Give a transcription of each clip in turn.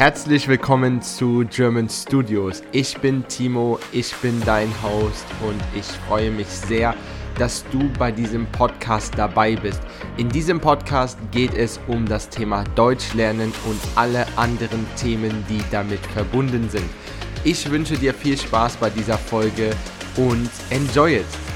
Herzlich willkommen zu German Studios. Ich bin Timo, ich bin dein Host und ich freue mich sehr, dass du bei diesem Podcast dabei bist. In diesem Podcast geht es um das Thema Deutsch lernen und alle anderen Themen, die damit verbunden sind. Ich wünsche dir viel Spaß bei dieser Folge und enjoy it!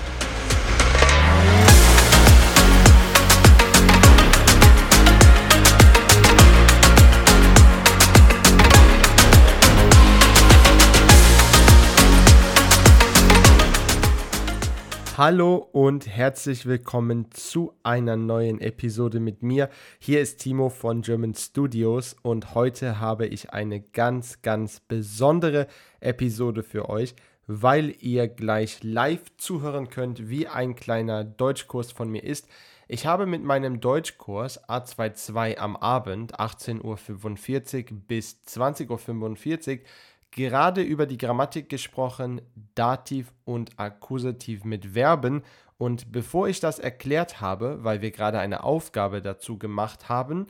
Hallo und herzlich willkommen zu einer neuen Episode mit mir. Hier ist Timo von German Studios und heute habe ich eine ganz, ganz besondere Episode für euch, weil ihr gleich live zuhören könnt, wie ein kleiner Deutschkurs von mir ist. Ich habe mit meinem Deutschkurs A22 am Abend 18.45 Uhr bis 20.45 Uhr gerade über die Grammatik gesprochen, Dativ und Akkusativ mit Verben. Und bevor ich das erklärt habe, weil wir gerade eine Aufgabe dazu gemacht haben,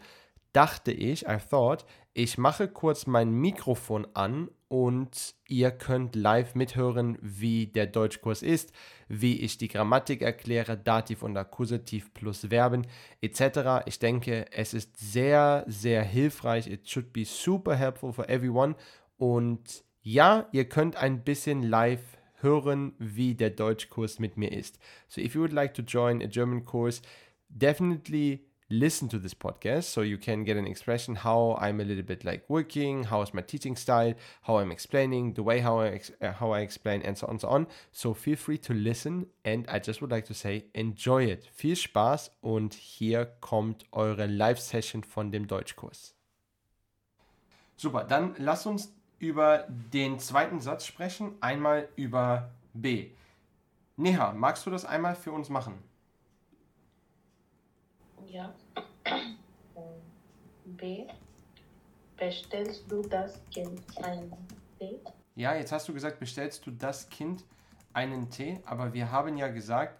dachte ich, I thought, ich mache kurz mein Mikrofon an und ihr könnt live mithören, wie der Deutschkurs ist, wie ich die Grammatik erkläre, Dativ und Akkusativ plus Verben etc. Ich denke, es ist sehr, sehr hilfreich. It should be super helpful for everyone. Und ja, ihr könnt ein bisschen live hören, wie der Deutschkurs mit mir ist. So if you would like to join a German course, definitely listen to this podcast so you can get an expression how I'm a little bit like working, how is my teaching style, how I'm explaining, the way how I uh, how I explain and so on so on. So feel free to listen and I just would like to say enjoy it. Viel Spaß und hier kommt eure Live Session von dem Deutschkurs. Super, dann lasst uns über den zweiten Satz sprechen, einmal über B. Neha, magst du das einmal für uns machen? Ja. B. Bestellst du das Kind einen Tee? Ja, jetzt hast du gesagt, bestellst du das Kind einen Tee, aber wir haben ja gesagt,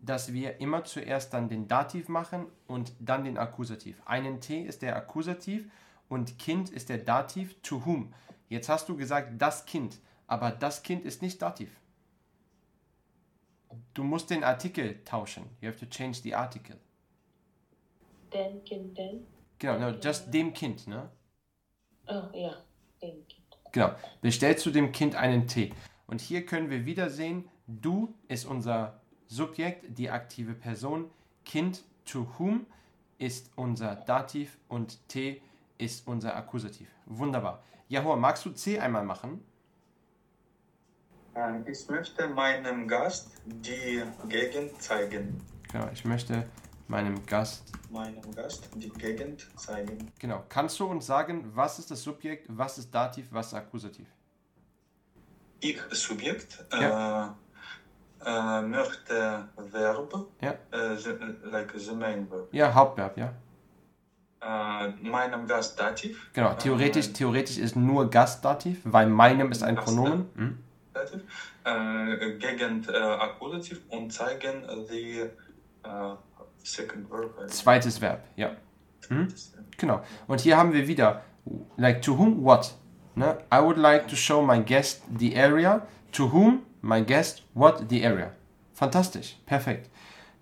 dass wir immer zuerst dann den Dativ machen und dann den Akkusativ. Einen Tee ist der Akkusativ und Kind ist der Dativ to whom. Jetzt hast du gesagt das Kind, aber das Kind ist nicht Dativ. Du musst den Artikel tauschen. You have to change the article. Den Kindern? Genau, no, just dem Kind, ne? Oh, ja, dem Kind. Genau. Bestellst du dem Kind einen Tee. Und hier können wir wieder sehen, du ist unser Subjekt, die aktive Person. Kind to whom ist unser Dativ und T ist unser Akkusativ. Wunderbar. Jahor, magst du C einmal machen? Äh, Ich möchte meinem Gast die Gegend zeigen. Genau, ich möchte meinem Gast. Meinem Gast die Gegend zeigen. Genau. Kannst du uns sagen, was ist das Subjekt, was ist Dativ, was ist Akkusativ? Ich, Subjekt, Ja. äh, äh, möchte Verb, Ja. äh, like the main verb. Ja, Hauptverb, ja. Äh, meinem Gast Dativ. Genau. Theoretisch, Äh, theoretisch ist nur Gast Dativ, weil meinem ist ein Pronomen. Hm? Dativ. Äh, Gegend äh, Akkusativ und zeigen die äh, second verb. Zweites Verb, ja. Äh, Genau. Und hier haben wir wieder, like to whom, what. Ne? I would like to show my guest the area. To whom, my guest, what, the area. Fantastisch, perfekt.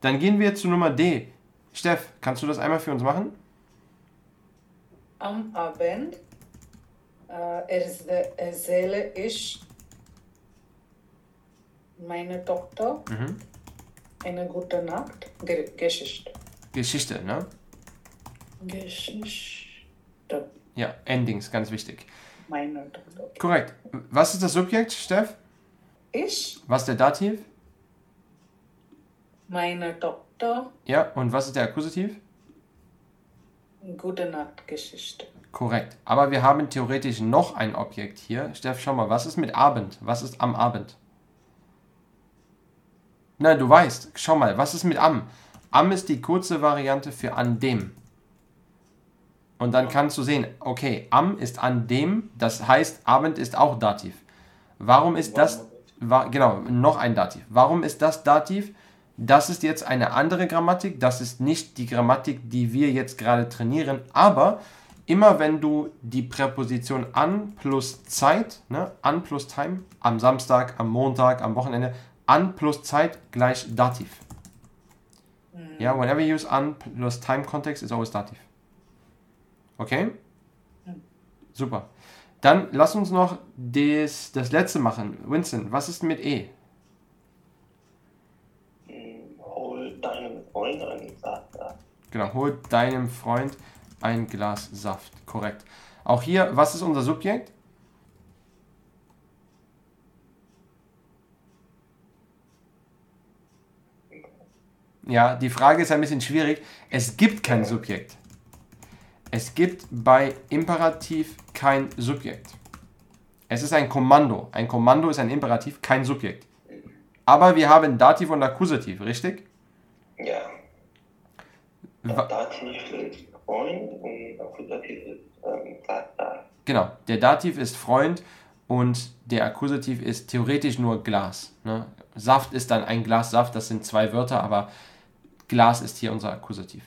Dann gehen wir zu Nummer D. Steff, kannst du das einmal für uns machen? Am Abend äh, erse- erzähle ich meiner Tochter Mhm. eine gute Nacht Ge Geschichte. Geschichte, ne? Geschichte Ja, Endings, ganz wichtig. meiner Tochter. Korrekt. Was ist das Subjekt, Steff? Ich, Was ist der Dativ? meine Tochter, Ja, und was ist der Akkusativ? Gute Nacht Geschichte. Korrekt. Aber wir haben theoretisch noch ein Objekt hier. Steff, schau mal, was ist mit Abend? Was ist am Abend? Nein, du weißt. Schau mal, was ist mit am? Am ist die kurze Variante für an dem. Und dann kannst du sehen, okay, am ist an dem, das heißt, Abend ist auch Dativ. Warum ist das, wa, genau, noch ein Dativ. Warum ist das Dativ? Das ist jetzt eine andere Grammatik, das ist nicht die Grammatik, die wir jetzt gerade trainieren, aber immer wenn du die Präposition an plus Zeit, ne, an plus Time, am Samstag, am Montag, am Wochenende, an plus Zeit gleich Dativ. Ja, whenever you use an plus Time Context is always Dativ. Okay? Super. Dann lass uns noch das, das letzte machen. Winston, was ist mit E? Hol Freund einen Saft ab. Genau, hol deinem Freund ein Glas Saft. Korrekt. Auch hier, was ist unser Subjekt? Ja, die Frage ist ein bisschen schwierig. Es gibt kein Subjekt. Es gibt bei Imperativ kein Subjekt. Es ist ein Kommando. Ein Kommando ist ein Imperativ, kein Subjekt. Aber wir haben Dativ und Akkusativ, richtig? Ja. Wa- Dativ ist Freund und Akkusativ ist ähm, Vater. Genau, der Dativ ist Freund und der Akkusativ ist theoretisch nur Glas. Ne? Saft ist dann ein Glas Saft, das sind zwei Wörter, aber Glas ist hier unser Akkusativ.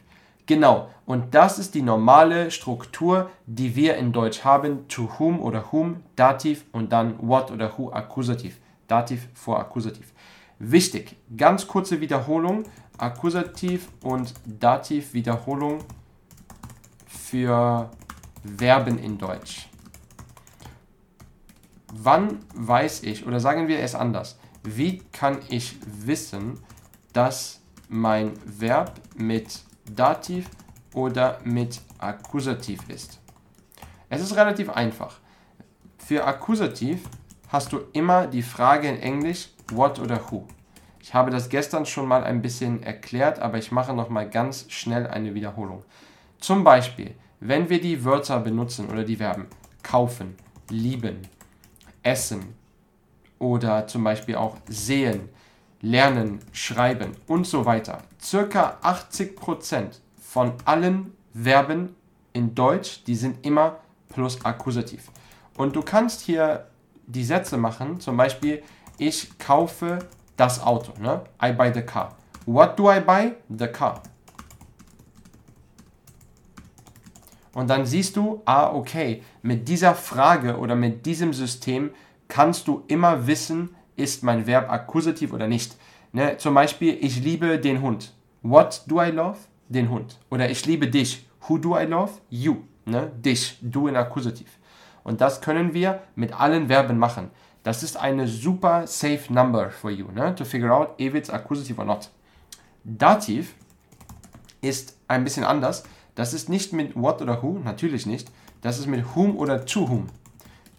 Genau, und das ist die normale Struktur, die wir in Deutsch haben. To whom oder whom, Dativ und dann what oder who, Akkusativ. Dativ vor Akkusativ. Wichtig, ganz kurze Wiederholung. Akkusativ und Dativ Wiederholung für Verben in Deutsch. Wann weiß ich, oder sagen wir es anders, wie kann ich wissen, dass mein Verb mit Dativ oder mit Akkusativ ist? Es ist relativ einfach. Für Akkusativ hast du immer die Frage in Englisch what oder who. Ich habe das gestern schon mal ein bisschen erklärt, aber ich mache noch mal ganz schnell eine Wiederholung. Zum Beispiel, wenn wir die Wörter benutzen oder die Verben kaufen, lieben, essen oder zum Beispiel auch sehen, lernen, schreiben und so weiter. Circa 80% von allen Verben in Deutsch, die sind immer plus Akkusativ. Und du kannst hier die Sätze machen, zum Beispiel, ich kaufe das Auto, ne? I buy the car. What do I buy? The car. Und dann siehst du, ah, okay, mit dieser Frage oder mit diesem System kannst du immer wissen, ist mein Verb akkusativ oder nicht. Ne? Zum Beispiel, ich liebe den Hund. What do I love? Den Hund. Oder ich liebe dich. Who do I love? You. Ne? Dich. Du in Akkusativ. Und das können wir mit allen Verben machen. Das ist eine super safe number for you, ne? to figure out if it's accusative or not. Dativ ist ein bisschen anders. Das ist nicht mit what oder who, natürlich nicht. Das ist mit whom oder to whom.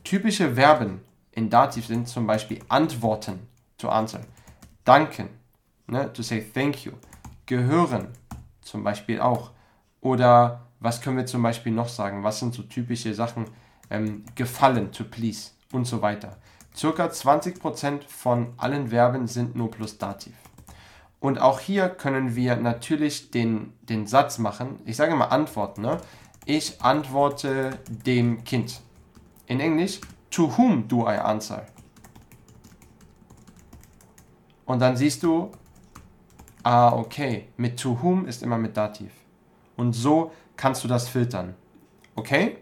Typische Verben in Dativ sind zum Beispiel antworten, to answer, danken, ne, to say thank you, gehören, zum Beispiel auch. Oder was können wir zum Beispiel noch sagen? Was sind so typische Sachen? Ähm, gefallen, to please und so weiter. Circa 20% von allen Verben sind nur plus Dativ. Und auch hier können wir natürlich den, den Satz machen. Ich sage mal antworten. Ne? Ich antworte dem Kind. In Englisch, to whom do I answer? Und dann siehst du, ah, okay, mit to whom ist immer mit Dativ. Und so kannst du das filtern. Okay?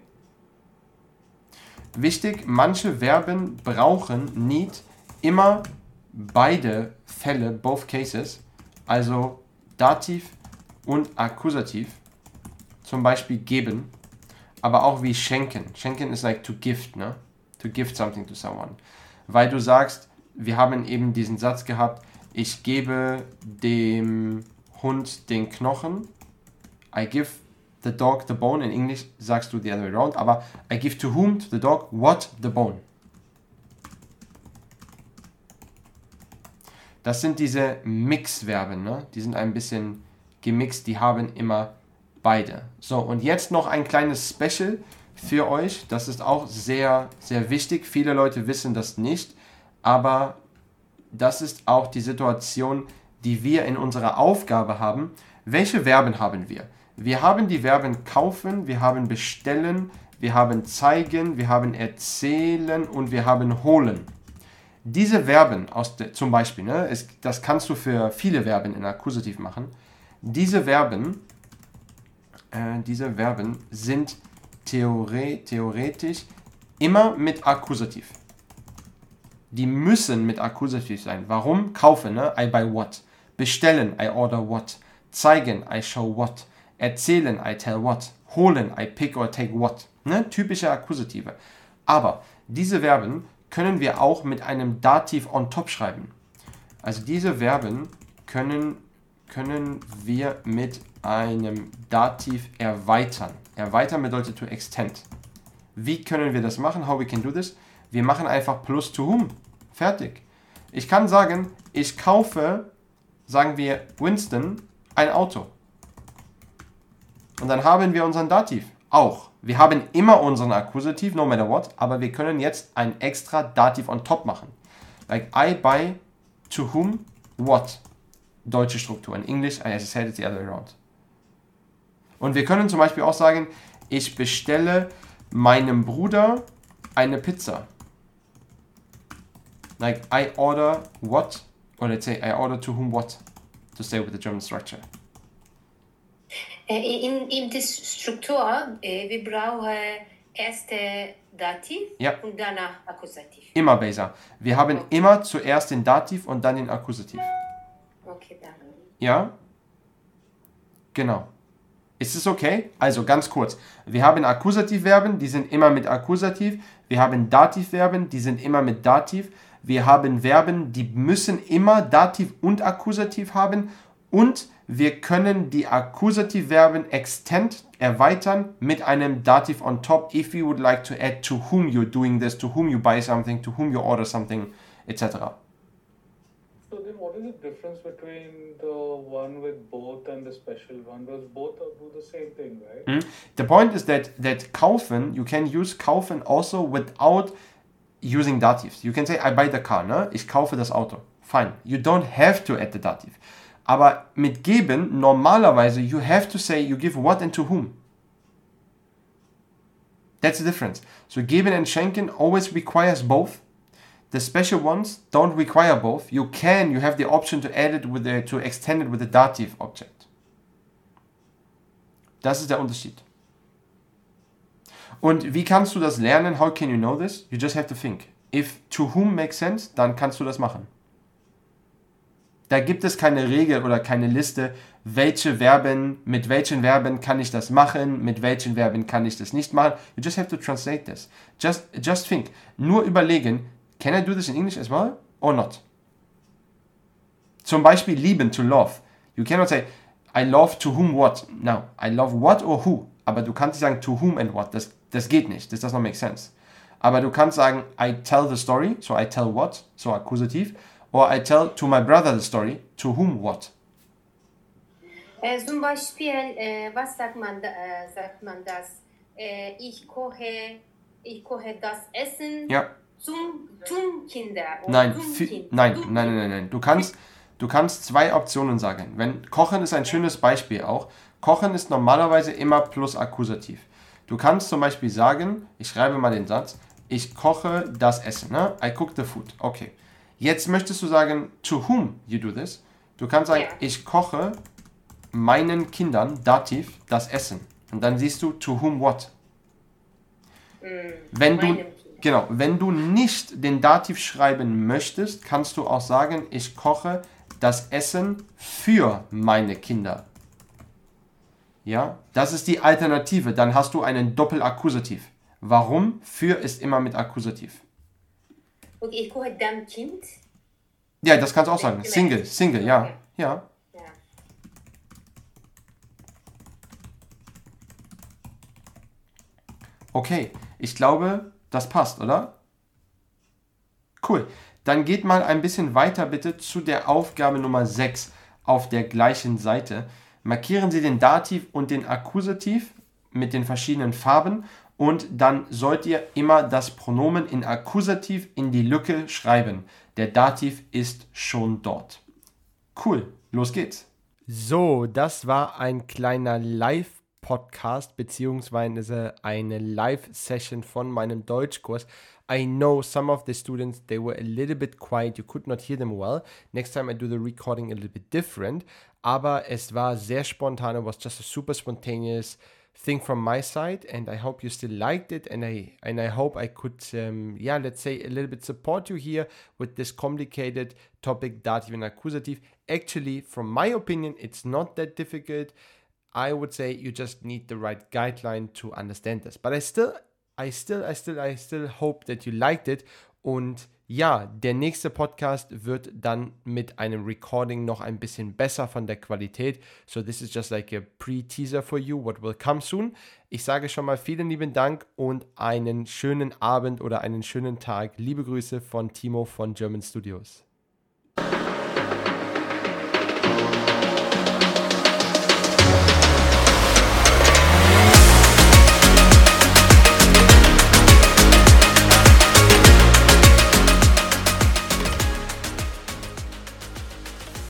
Wichtig, manche Verben brauchen need immer beide Fälle, both cases, also Dativ und Akkusativ, zum Beispiel geben, aber auch wie schenken. Schenken ist like to gift, ne? To gift something to someone. Weil du sagst, wir haben eben diesen Satz gehabt, ich gebe dem Hund den Knochen, I give the dog the bone, in Englisch sagst du the other way around, aber I give to whom, to the dog, what, the bone. Das sind diese Mixverben, ne? die sind ein bisschen gemixt, die haben immer beide. So, und jetzt noch ein kleines Special für euch. Das ist auch sehr, sehr wichtig. Viele Leute wissen das nicht, aber das ist auch die Situation, die wir in unserer Aufgabe haben. Welche Verben haben wir? Wir haben die Verben kaufen, wir haben bestellen, wir haben zeigen, wir haben erzählen und wir haben holen. Diese Verben, aus der, zum Beispiel, ne, es, das kannst du für viele Verben in Akkusativ machen. Diese Verben, äh, diese Verben sind theore theoretisch immer mit Akkusativ. Die müssen mit Akkusativ sein. Warum? Kaufen, ne? I buy what. Bestellen, I order what. Zeigen, I show what. Erzählen, I tell what. Holen, I pick or take what. Ne? Typische Akkusative. Aber diese Verben können wir auch mit einem Dativ on top schreiben. Also diese Verben können, können wir mit einem Dativ erweitern. Erweitern bedeutet to extend. Wie können wir das machen? How we can do this? Wir machen einfach plus to whom. Fertig. Ich kann sagen, ich kaufe, sagen wir Winston, ein Auto. Und dann haben wir unseren Dativ. Auch. Wir haben immer unseren Akkusativ, no matter what, aber wir können jetzt ein extra Dativ on top machen. Like I buy to whom what. Deutsche Struktur. In English, I said it the other way around. Und wir können zum Beispiel auch sagen, ich bestelle meinem Bruder eine Pizza. Like I order what, or let's say I order to whom what, to stay with the German structure. Äh, In, in der Struktur, äh, wir brauchen erste Dativ Ja. und danach Akkusativ. Immer Besa. Wir haben immer zuerst den Dativ und dann den Akkusativ. Okay, danke. Ja? Genau. Ist es okay? Also ganz kurz. Wir haben Akkusativverben, die sind immer mit Akkusativ. Wir haben Dativverben, die sind immer mit Dativ. Wir haben Verben, die müssen immer Dativ und Akkusativ haben. Und wir können die Akkusativverben extend, erweitern mit einem Dativ on top if you would like to add to whom you're doing this, to whom you buy something, to whom you order something, etc. So then what is the difference between the one with both and the special one? Because both do the same thing, right? The point is that that kaufen, you can use kaufen also without using datives. You can say I buy the car, ne? Ich kaufe das Auto. Fine. You don't have to add the dative. Aber mit geben, normalerweise, you have to say you give what and to whom. That's the difference. So geben and schenken always requires both. The special ones don't require both. You can, you have the option to add it with the, to extend it with the dative object. Das ist der Unterschied. Und wie kannst du das lernen? How can you know this? You just have to think. If to whom makes sense, dann kannst du das machen. Da gibt es keine Regel oder keine Liste, welche Verben, mit welchen Verben kann ich das machen, mit welchen Verben kann ich das nicht machen. You just have to translate this. Just, just think. Nur überlegen, can I do this in English as well or not? Zum Beispiel lieben, to love. You cannot say, I love to whom what. No, I love what or who. Aber du kannst nicht sagen to whom and what. Das, das geht nicht. Das does not make sense. Aber du kannst sagen, I tell the story, so I tell what, so Akkusativ. Or I tell to my brother the story, to whom what. Äh, zum Beispiel, äh, was sagt man, äh, sagt man das? Ich koche, ich koche das Essen Ja, zum, zum Kinder. nein, zum Kind. nein, nein, nein, nein, nein. Du kannst, du kannst zwei Optionen sagen. Wenn Kochen ist ein schönes Beispiel auch. Kochen ist normalerweise immer plus Akkusativ. Du kannst zum Beispiel sagen, ich schreibe mal den Satz, ich koche das Essen. Ne? I cook the food. Okay. Jetzt möchtest du sagen, to whom you do this. Du kannst sagen, Ja. ich koche meinen Kindern, Dativ, das Essen. Und dann siehst du, to whom what. Wenn du, Kind. genau, wenn du nicht den Dativ schreiben möchtest, kannst du auch sagen, ich koche das Essen für meine Kinder. Ja, das ist die Alternative. Dann hast du einen Doppelakkusativ. Warum? Für ist immer mit Akkusativ. Okay, ich koche dem Kind. Ja, das kannst du auch sagen. Single. Single, Single, ja. Okay. Ja. Ja. Okay, ich glaube, das passt, oder? Cool. Dann geht mal ein bisschen weiter bitte zu der Aufgabe Nummer 6 auf der gleichen Seite. Markieren Sie den Dativ und den Akkusativ mit den verschiedenen Farben und dann sollt ihr immer das Pronomen in Akkusativ in die Lücke schreiben. Der Dativ ist schon dort. Cool, los geht's. So, das war ein kleiner Live-Podcast beziehungsweise eine Live-Session von meinem Deutschkurs. I know some of the students they were a little bit quiet. You could not hear them well. Next time I do the recording a little bit different. aber es war sehr spontan. It was just a super spontaneous thing from my side, and I hope you still liked it, and I and I hope I could, um, yeah, let's say a little bit support you here with this complicated topic, dative and accusative. Actually, from my opinion, it's not that difficult. I would say you just need the right guideline to understand this. But I still, I still, I still, I still hope that you liked it. Und ja, der nächste Podcast wird dann mit einem Recording noch ein bisschen besser von der Qualität. So this is just like a pre-teaser for you, what will come soon. Ich sage schon mal vielen lieben Dank und einen schönen Abend oder einen schönen Tag. Liebe Grüße von Timo von German Studios.